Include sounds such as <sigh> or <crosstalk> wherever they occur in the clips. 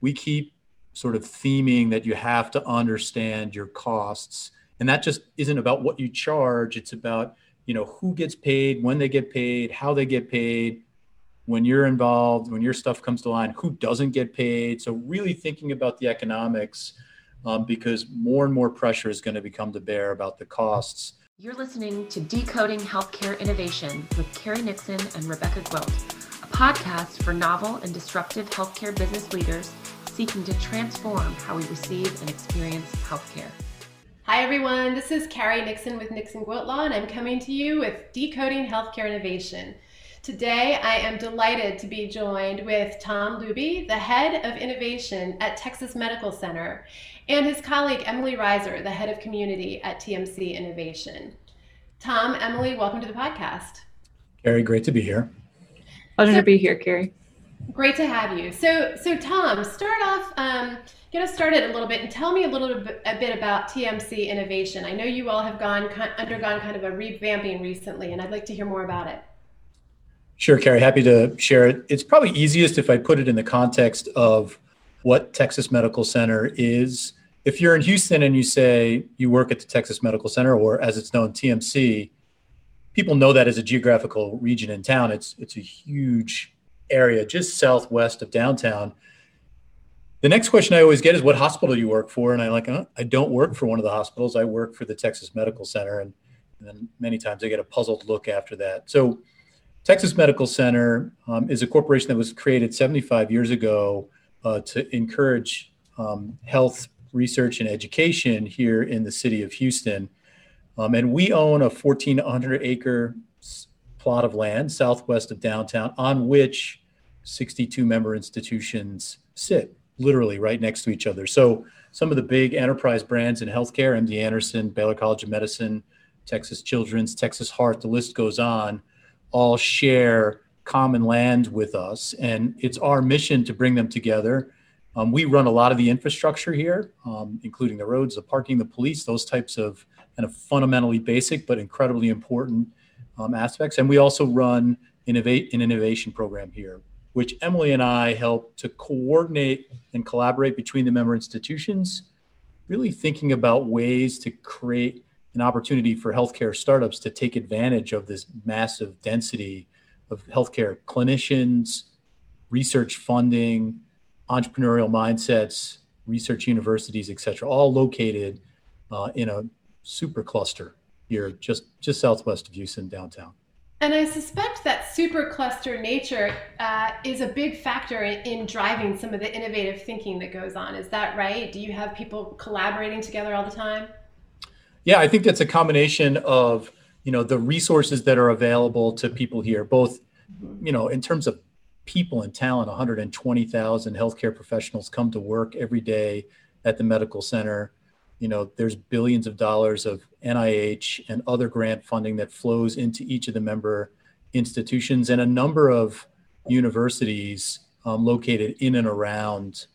we keep sort of theming that you have to understand your costs. And that just isn't about what you charge. It's about, you know, who gets paid, when they get paid, how they get paid, when you're involved, when your stuff comes to line, who doesn't get paid. So really thinking about the economics um, because more and more pressure is going to become to bear about the costs. You're listening to Decoding Healthcare Innovation with Carrie Nixon and Rebecca Gwilt, a podcast for novel and disruptive healthcare business leaders seeking to transform how we receive and experience healthcare. Hi, everyone. This is Carrie Nixon with Nixon Gwilt Law, and I'm coming to you with Decoding Healthcare Innovation. Today, I am delighted to be joined with Tom Luby, the head of innovation at Texas Medical Center, and his colleague Emily Reiser, the head of community at TMC Innovation. Tom, Emily, welcome to the podcast. Carrie, great to be here. Pleasure so, to be here, Carrie. Great to have you. So, so Tom, start off, um, get us started a little bit, and tell me a little bit, a bit about TMC Innovation. I know you all have gone undergone kind of a revamping recently, and I'd like to hear more about it. Sure, Carrie. Happy to share it. It's probably easiest if I put it in the context of what Texas Medical Center is. If you're in Houston and you say you work at the Texas Medical Center, or as it's known, TMC, people know that as a geographical region in town. It's it's a huge area just southwest of downtown. The next question I always get is, "What hospital do you work for?" And I'm like, oh, "I don't work for one of the hospitals. I work for the Texas Medical Center." And, and then many times I get a puzzled look after that. So, Texas Medical Center um, is a corporation that was created 75 years ago uh, to encourage um, health research and education here in the city of Houston. Um, and we own a 1,400 acre plot of land southwest of downtown on which 62 member institutions sit literally right next to each other. So some of the big enterprise brands in healthcare, MD Anderson, Baylor College of Medicine, Texas Children's, Texas Heart, the list goes on, all share common land with us. And it's our mission to bring them together. Um, we run a lot of the infrastructure here, um, including the roads, the parking, the police, those types of kind of fundamentally basic but incredibly important um, aspects. And we also run innovate an innovation program here which Emily and I help to coordinate and collaborate between the member institutions, really thinking about ways to create an opportunity for healthcare startups to take advantage of this massive density of healthcare clinicians, research funding, entrepreneurial mindsets, research universities, et cetera, all located uh, in a super cluster here just, just southwest of Houston downtown. And I suspect that super cluster nature uh, is a big factor in, in, driving some of the innovative thinking that goes on. Is that right? Do you have people collaborating together all the time? Yeah, I think that's a combination of you know the resources that are available to people here, both you know in terms of people and talent. 120,000 healthcare professionals come to work every day at the medical center you know there's billions of dollars of nih and other grant funding that flows into each of the member institutions and a number of universities um, located in and around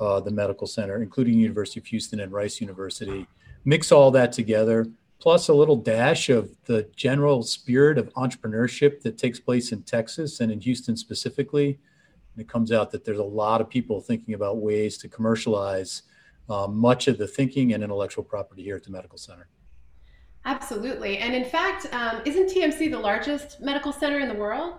uh, the medical center including university of houston and rice university mix all that together plus a little dash of the general spirit of entrepreneurship that takes place in texas and in houston specifically and it comes out that there's a lot of people thinking about ways to commercialize um, much of the thinking and intellectual property here at the medical center. Absolutely. And in fact, um, isn't TMC the largest medical center in the world?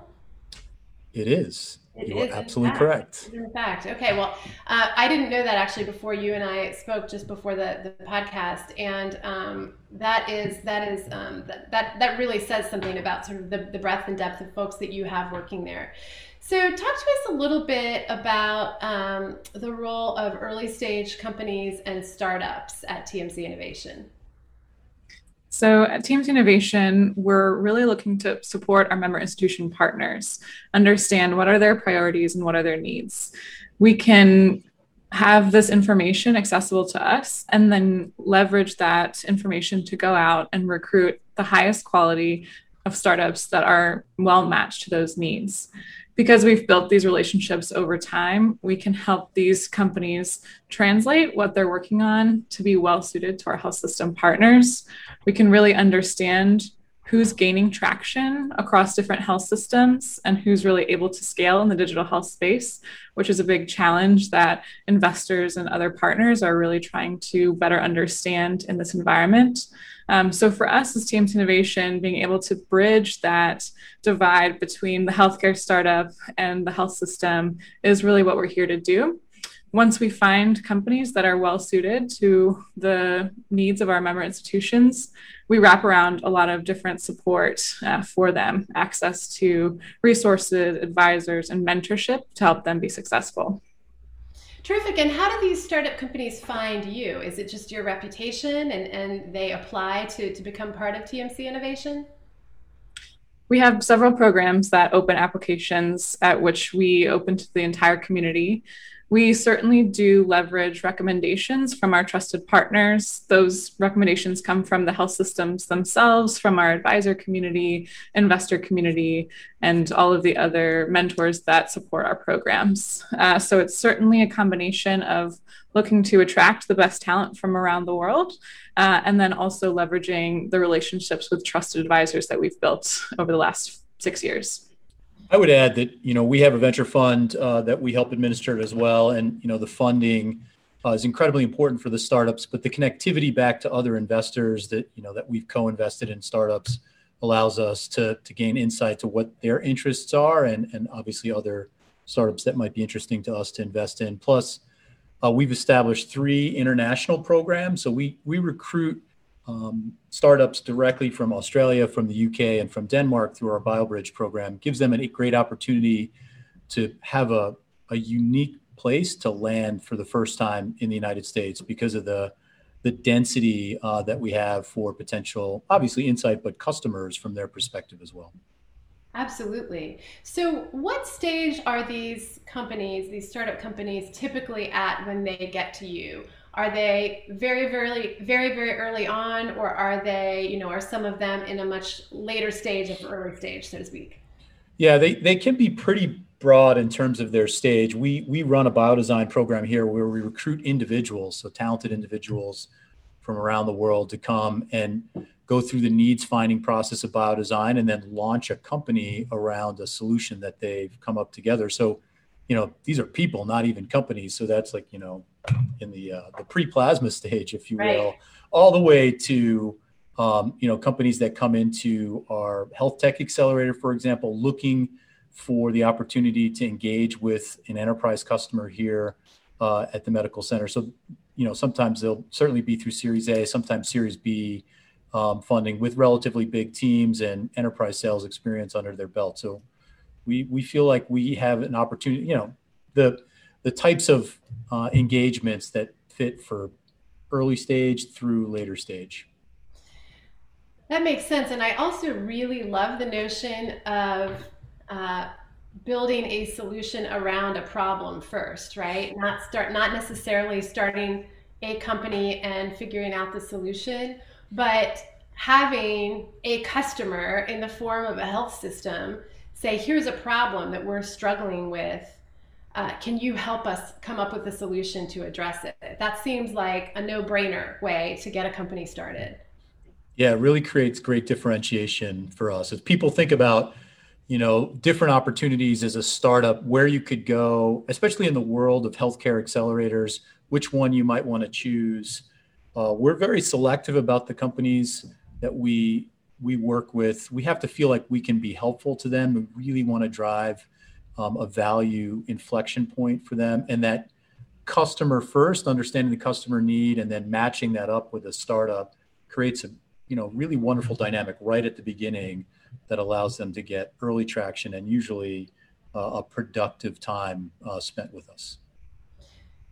It is. It you is are absolutely correct. In fact, okay. Well, uh, I didn't know that actually before you and I spoke just before the, the podcast, and um, that is that is um, that, that that really says something about sort of the, the breadth and depth of folks that you have working there. So, talk to us a little bit about um, the role of early stage companies and startups at TMC Innovation. So, at TMC Innovation, we're really looking to support our member institution partners, understand what are their priorities and what are their needs. We can have this information accessible to us and then leverage that information to go out and recruit the highest quality of startups that are well matched to those needs because we've built these relationships over time, we can help these companies translate what they're working on to be well suited to our health system partners. We can really understand who's gaining traction across different health systems and who's really able to scale in the digital health space, which is a big challenge that investors and other partners are really trying to better understand in this environment. Um, so for us as TMC Innovation, being able to bridge that divide between the healthcare startup and the health system is really what we're here to do once we find companies that are well suited to the needs of our member institutions, we wrap around a lot of different support uh, for them, access to resources, advisors, and mentorship to help them be successful. Terrific. And how do these startup companies find you? Is it just your reputation and, and they apply to, to become part of TMC Innovation? We have several programs that open applications at which we open to the entire community. We certainly do leverage recommendations from our trusted partners. Those recommendations come from the health systems themselves, from our advisor community, investor community, and all of the other mentors that support our programs. Uh, so it's certainly a combination of looking to attract the best talent from around the world, uh, and then also leveraging the relationships with trusted advisors that we've built over the last six years. I would add that you know we have a venture fund uh, that we help administer as well, and you know the funding uh, is incredibly important for the startups. But the connectivity back to other investors that you know that we've co-invested in startups allows us to to gain insight to what their interests are, and and obviously other startups that might be interesting to us to invest in. Plus, uh, we've established three international programs, so we we recruit um, startups directly from Australia, from the UK, and from Denmark through our BioBridge program gives them a great opportunity to have a, a unique place to land for the first time in the United States because of the the density uh, that we have for potential, obviously insight, but customers from their perspective as well. Absolutely. So, what stage are these companies, these startup companies, typically at when they get to you? Are they very, very, very, very early on, or are they, you know, are some of them in a much later stage of early stage, so to speak? Yeah, they, they can be pretty broad in terms of their stage. We we run a biodesign program here where we recruit individuals, so talented individuals from around the world to come and go through the needs finding process of biodesign and then launch a company around a solution that they've come up together. So, you know, these are people, not even companies. So that's like, you know, in the uh, the pre-plasma <laughs> stage, if you right. will, all the way to um, you know companies that come into our health tech accelerator, for example, looking for the opportunity to engage with an enterprise customer here uh, at the medical center. So you know sometimes they'll certainly be through Series A, sometimes Series B um, funding with relatively big teams and enterprise sales experience under their belt. So we we feel like we have an opportunity. You know the the types of uh, engagements that fit for early stage through later stage. That makes sense. And I also really love the notion of uh, building a solution around a problem first, right? Not start, not necessarily starting a company and figuring out the solution, but having a customer in the form of a health system say, here's a problem that we're struggling with uh, can you help us come up with a solution to address it? That seems like a no brainer way to get a company started. Yeah, it really creates great differentiation for us. If people think about, you know, different opportunities as a startup, where you could go, especially in the world of healthcare accelerators, which one you might want to choose. Uh, we're very selective about the companies that we we work with. We have to feel like we can be helpful to them. We really want to drive um, a value inflection point for them and that customer first understanding the customer need and then matching that up with a startup creates a you know really wonderful dynamic right at the beginning that allows them to get early traction and usually uh, a productive time uh, spent with us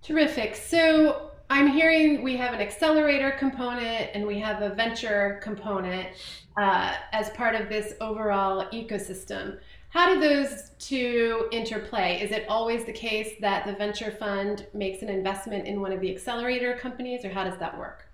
terrific so i'm hearing we have an accelerator component and we have a venture component uh, as part of this overall ecosystem how do those two interplay? Is it always the case that the venture fund makes an investment in one of the accelerator companies, or how does that work?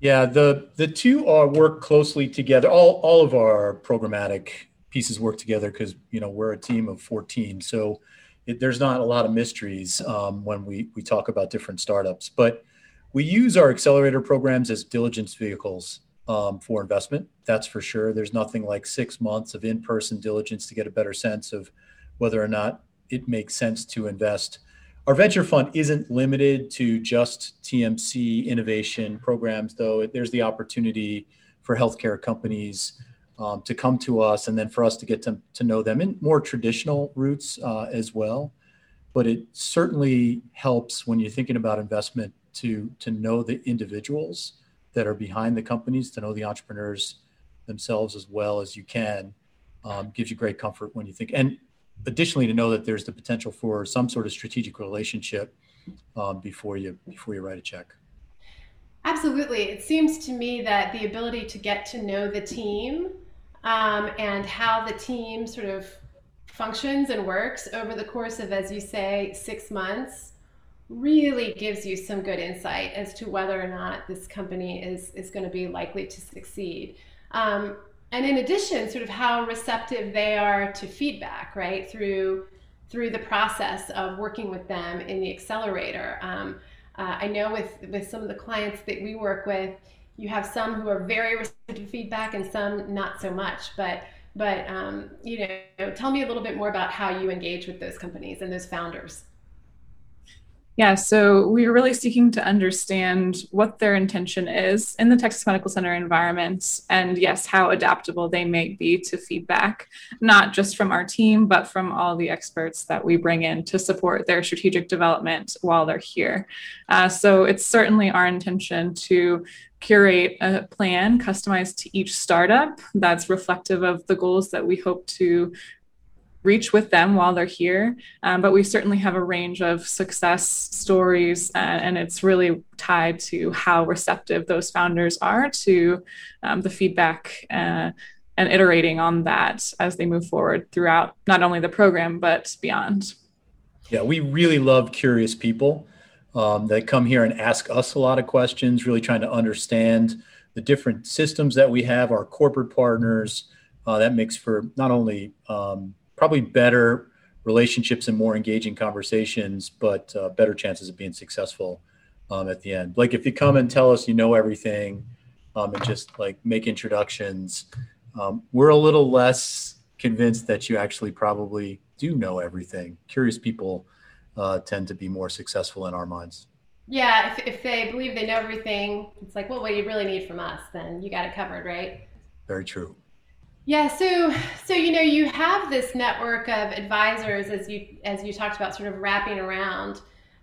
Yeah, the the two are work closely together. All all of our programmatic pieces work together because you know we're a team of 14, so it, there's not a lot of mysteries um, when we we talk about different startups. But we use our accelerator programs as diligence vehicles um, for investment. That's for sure. There's nothing like six months of in-person diligence to get a better sense of whether or not it makes sense to invest. Our venture fund isn't limited to just TMC innovation programs, though. There's the opportunity for healthcare companies um, to come to us and then for us to get to, to know them in more traditional routes uh, as well. But it certainly helps when you're thinking about investment to to know the individuals that are behind the companies, to know the entrepreneurs themselves as well as you can, um, gives you great comfort when you think. And additionally, to know that there's the potential for some sort of strategic relationship um, before you before you write a check. Absolutely, it seems to me that the ability to get to know the team um, and how the team sort of functions and works over the course of, as you say, six months really gives you some good insight as to whether or not this company is, is going to be likely to succeed. Um, and in addition, sort of how receptive they are to feedback, right, through through the process of working with them in the accelerator. Um, uh, I know with with some of the clients that we work with, you have some who are very receptive to feedback and some not so much. But but um, you know, tell me a little bit more about how you engage with those companies and those founders. Yeah, so we're really seeking to understand what their intention is in the Texas Medical Center environment, and yes, how adaptable they may be to feedback, not just from our team, but from all the experts that we bring in to support their strategic development while they're here. Uh, so it's certainly our intention to curate a plan customized to each startup that's reflective of the goals that we hope to reach with them while they're here. Um, but we certainly have a range of success stories, uh, and it's really tied to how receptive those founders are to um, the feedback. Uh, and iterating on that as they move forward throughout not only the program but beyond. Yeah, we really love curious people um, that come here and ask us a lot of questions, really trying to understand the different systems that we have, our corporate partners. Uh, that makes for not only um, probably better relationships and more engaging conversations, but uh, better chances of being successful um, at the end. Like if you come and tell us you know everything um, and just like make introductions, um, we're a little less convinced that you actually probably do know everything. Curious people uh, tend to be more successful in our minds. Yeah, if, if they believe they know everything, it's like, well, what do you really need from us, then you got it covered, right? Very true. Yeah, so so you know you have this network of advisors as you as you talked about, sort of wrapping around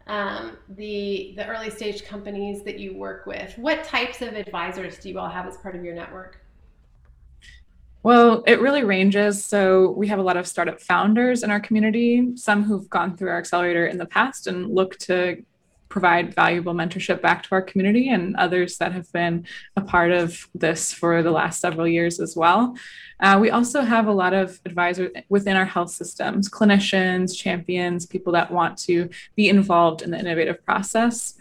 um, the the early stage companies that you work with. What types of advisors do you all have as part of your network? Well, it really ranges. So we have a lot of startup founders in our community, some who've gone through our accelerator in the past and look to provide valuable mentorship back to our community and others that have been a part of this for the last several years as well. Uh, we also have a lot of advisors within our health systems, clinicians, champions, people that want to be involved in the innovative process.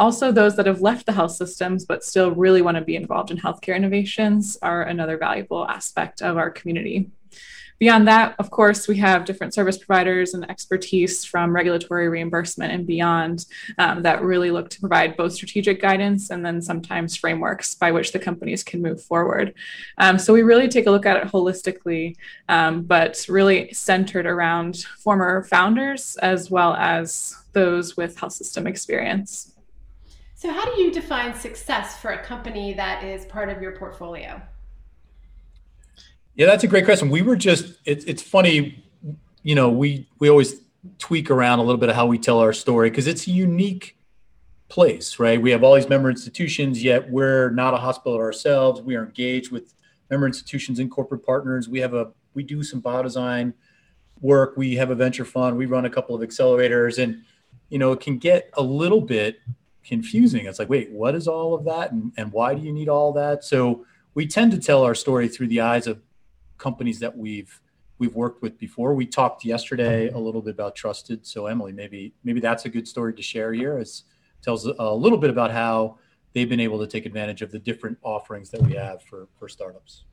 Also, those that have left the health systems but still really want to be involved in healthcare innovations are another valuable aspect of our community. Beyond that, of course, we have different service providers and expertise from regulatory reimbursement and beyond um, that really look to provide both strategic guidance and then sometimes frameworks by which the companies can move forward. Um, so we really take a look at it holistically, um, but really centered around former founders as well as those with health system experience. So, how do you define success for a company that is part of your portfolio? Yeah, that's a great question. We were just it's it's funny, you know, we we always tweak around a little bit of how we tell our story because it's a unique place, right? We have all these member institutions, yet we're not a hospital ourselves. We are engaged with member institutions and corporate partners. We have a we do some biodesign work. We have a venture fund. We run a couple of accelerators, and you know, it can get a little bit confusing. It's like, wait, what is all of that, and, and why do you need all that? So we tend to tell our story through the eyes of companies that we've we've worked with before. We talked yesterday mm-hmm. a little bit about trusted. So Emily, maybe maybe that's a good story to share here. It tells a little bit about how they've been able to take advantage of the different offerings that we have for for startups.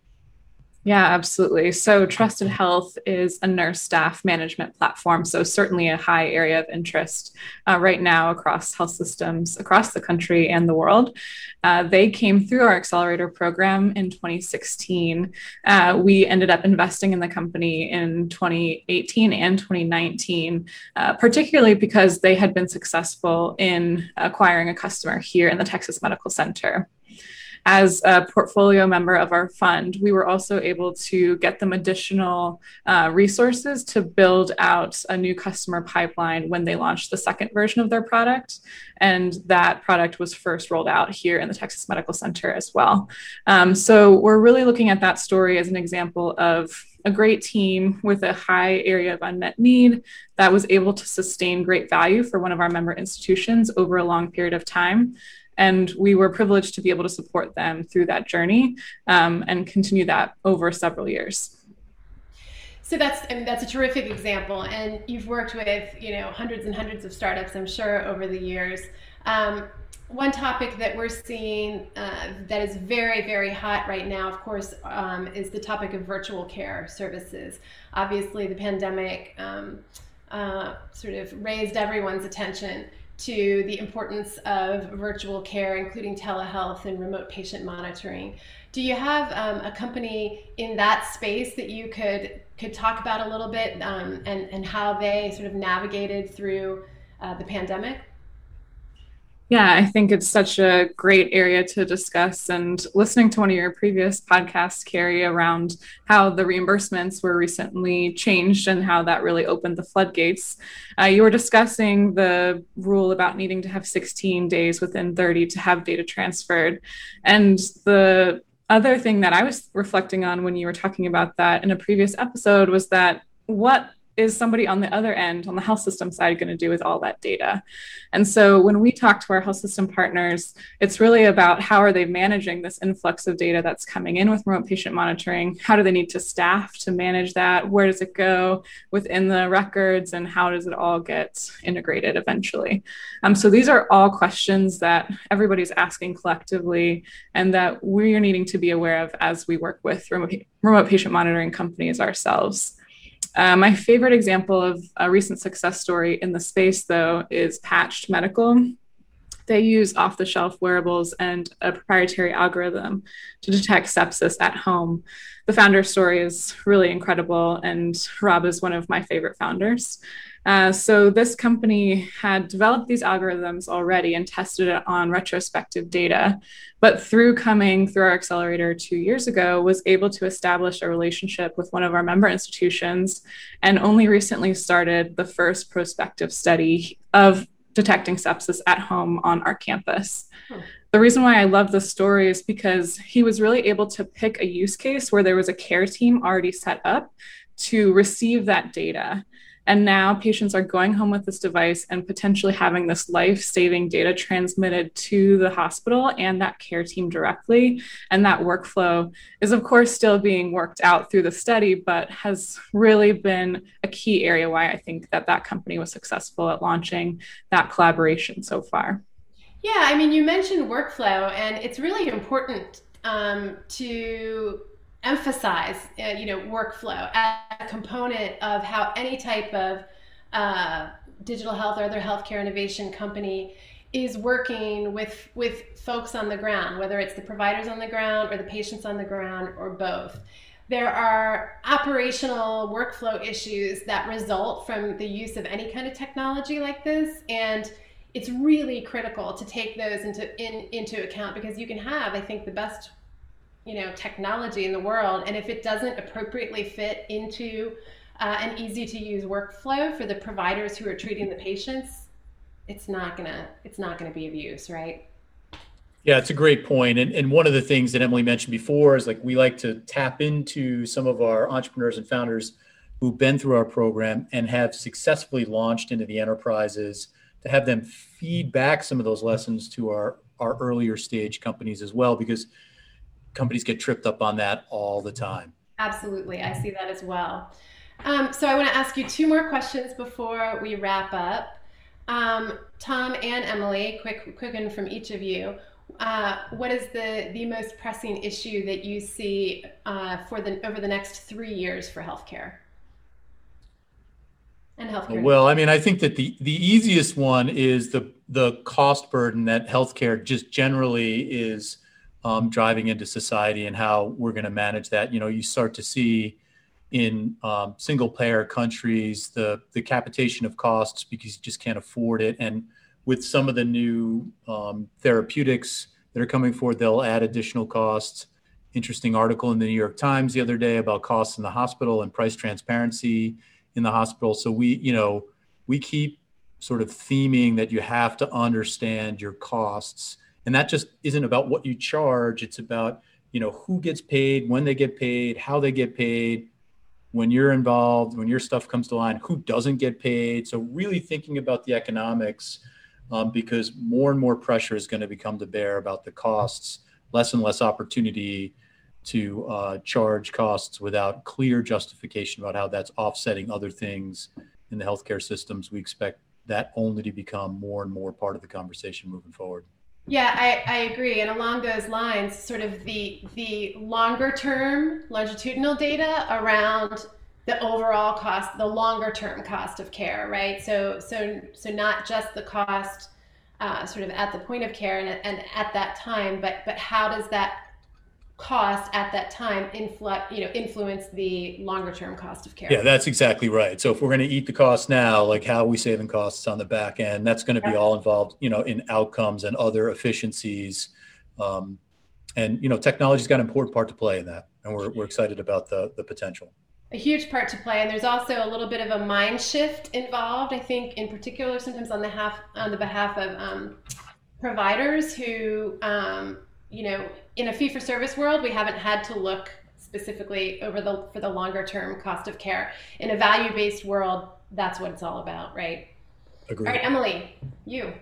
Yeah, absolutely. So, Trusted Health is a nurse staff management platform. So, certainly a high area of interest uh, right now across health systems across the country and the world. Uh, they came through our accelerator program in 2016. Uh, we ended up investing in the company in 2018 and 2019, uh, particularly because they had been successful in acquiring a customer here in the Texas Medical Center as a portfolio member of our fund, we were also able to get them additional uh, resources to build out a new customer pipeline when they launched the second version of their product. And that product was first rolled out here in the Texas Medical Center as well. Um, so we're really looking at that story as an example of a great team with a high area of unmet need that was able to sustain great value for one of our member institutions over a long period of time. And we were privileged to be able to support them through that journey um, and continue that over several years. So that's I mean, that's a terrific example, and you've worked with you know hundreds and hundreds of startups, I'm sure, over the years. Um, one topic that we're seeing uh, that is very, very hot right now, of course, um, is the topic of virtual care services. Obviously, the pandemic um, uh, sort of raised everyone's attention to the importance of virtual care, including telehealth and remote patient monitoring. Do you have um, a company in that space that you could could talk about a little bit um, and and how they sort of navigated through uh, the pandemic? Yeah, I think it's such a great area to discuss. And listening to one of your previous podcasts, Carrie, around how the reimbursements were recently changed and how that really opened the floodgates, uh, you were discussing the rule about needing to have 16 days within 30 to have data transferred. And the other thing that I was reflecting on when you were talking about that in a previous episode was that what is somebody on the other end, on the health system side, going to do with all that data? And so when we talk to our health system partners, it's really about how are they managing this influx of data that's coming in with remote patient monitoring? How do they need to staff to manage that? Where does it go within the records? And how does it all get integrated eventually? Um, so these are all questions that everybody's asking collectively and that we're needing to be aware of as we work with remote, remote patient monitoring companies ourselves. Uh, my favorite example of a recent success story in the space, though, is Patchd Medical. They use off the shelf wearables and a proprietary algorithm to detect sepsis at home. The founder story is really incredible, and Rob is one of my favorite founders. Uh, so this company had developed these algorithms already and tested it on retrospective data, but through coming through our accelerator two years ago, was able to establish a relationship with one of our member institutions, and only recently started the first prospective study of detecting sepsis at home on our campus. Hmm. The reason why I love this story is because he was really able to pick a use case where there was a care team already set up to receive that data and now patients are going home with this device and potentially having this life saving data transmitted to the hospital and that care team directly. And that workflow is, of course, still being worked out through the study, but has really been a key area why I think that that company was successful at launching that collaboration so far. Yeah, I mean, you mentioned workflow, and it's really important um, to emphasize, uh, you know, workflow as a component of how any type of uh, digital health or other healthcare innovation company is working with with folks on the ground, whether it's the providers on the ground or the patients on the ground or both. There are operational workflow issues that result from the use of any kind of technology like this, and it's really critical to take those into in, into account because you can have, I think, the best you know technology in the world and if it doesn't appropriately fit into uh, an easy to use workflow for the providers who are treating the patients it's not gonna it's not gonna be of use right? Yeah it's a great point and, and one of the things that emily mentioned before is like we like to tap into some of our entrepreneurs and founders who've been through our program and have successfully launched into the enterprises to have them feed back some of those lessons to our our earlier stage companies as well because companies get tripped up on that all the time. Absolutely. I see that as well. Um, so I want to ask you two more questions before we wrap up. Um, Tom and Emily, quick, quick one from each of you. uh, what is the the most pressing issue that you see uh, for the over the next three years for healthcare and healthcare? Well, I mean, I think that the the easiest one is the the cost burden that healthcare just generally is um, driving into society and how we're going to manage that. You know, you start to see in um, single payer countries the the capitation of costs because you just can't afford it. And with some of the new um, therapeutics that are coming forward they'll add additional costs. Interesting article in the new york times the other day about costs in the hospital and price transparency in the hospital. So we you know we keep sort of theming that you have to understand your costs and that just isn't about what you charge it's about you know who gets paid when they get paid how they get paid when you're involved, when your stuff comes to line, who doesn't get paid. So really thinking about the economics um, because more and more pressure is going to become to bear about the costs, less and less opportunity to uh, charge costs without clear justification about how that's offsetting other things in the healthcare systems. We expect that only to become more and more part of the conversation moving forward. Yeah, I, I agree. And along those lines, sort of the the longer term longitudinal data around the overall cost, the longer term cost of care, right? So so so not just the cost uh, sort of at the point of care and, and at that time, but but how does that cost at that time influ- you know influence the longer term cost of care. Yeah that's exactly right. So if we're going to eat the cost now like how are we saving costs on the back end? That's going to be all involved you know in outcomes and other efficiencies. Um, and you know technology's got an important part to play in that and we're, we're excited about the the potential. A huge part to play and there's also a little bit of a mind shift involved i think in particular sometimes on the half on the behalf of um, providers who um, you know, in a fee for service world, we haven't had to look specifically over the for the longer term cost of care. In a value based world, that's what it's all about, right? Agreed. All right, Emily, you.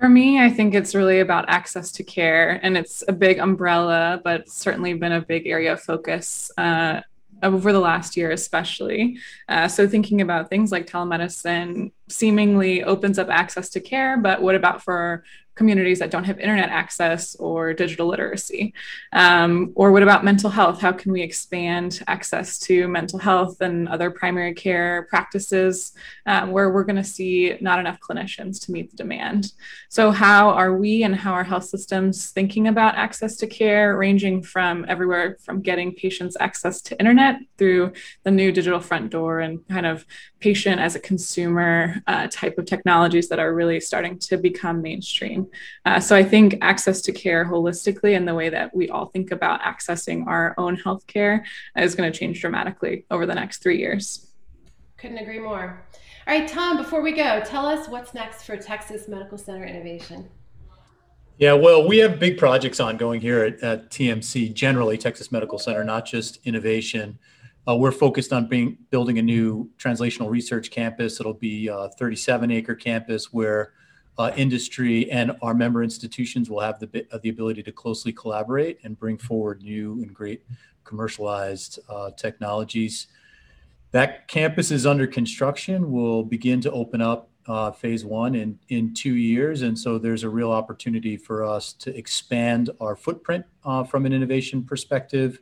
For me, I think it's really about access to care, and it's a big umbrella, but certainly been a big area of focus uh, over the last year, especially. Uh, so, thinking about things like telemedicine seemingly opens up access to care, but what about for communities that don't have internet access or digital literacy? Um, or what about mental health? How can we expand access to mental health and other primary care practices um, where we're going to see not enough clinicians to meet the demand? So, how are we and how are health systems thinking about access to care, ranging from everywhere from getting patients access to internet through the new digital front door and kind of patient as a consumer uh, type of technologies that are really starting to become mainstream. Uh, so I think access to care holistically and the way that we all think about accessing our own healthcare is going to change dramatically over the next three years. Couldn't agree more. All right, Tom, before we go, tell us what's next for Texas Medical Center Innovation. Yeah, well, we have big projects ongoing here at, at TMC, generally, Texas Medical Center, not just innovation. Uh, we're focused on being, building a new translational research campus. It'll be a 37 acre campus where uh, industry and our member institutions will have the, uh, the ability to closely collaborate and bring forward new and great commercialized uh, technologies. That campus is under construction. We'll begin to open up uh, phase one in, in two years. And so there's a real opportunity for us to expand our footprint uh, from an innovation perspective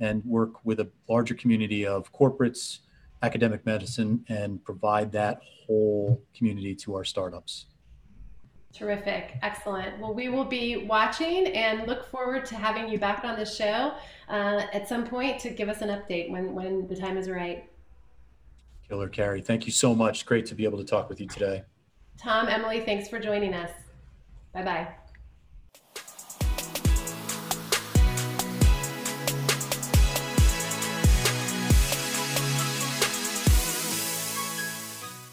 and work with a larger community of corporates, academic medicine, and provide that whole community to our startups. Terrific. Excellent. Well, we will be watching and look forward to having you back on the show uh, at some point to give us an update when, when the time is right. Killer Carrie. Thank you so much. Great to be able to talk with you today. Tom, Emily, thanks for joining us. Bye bye.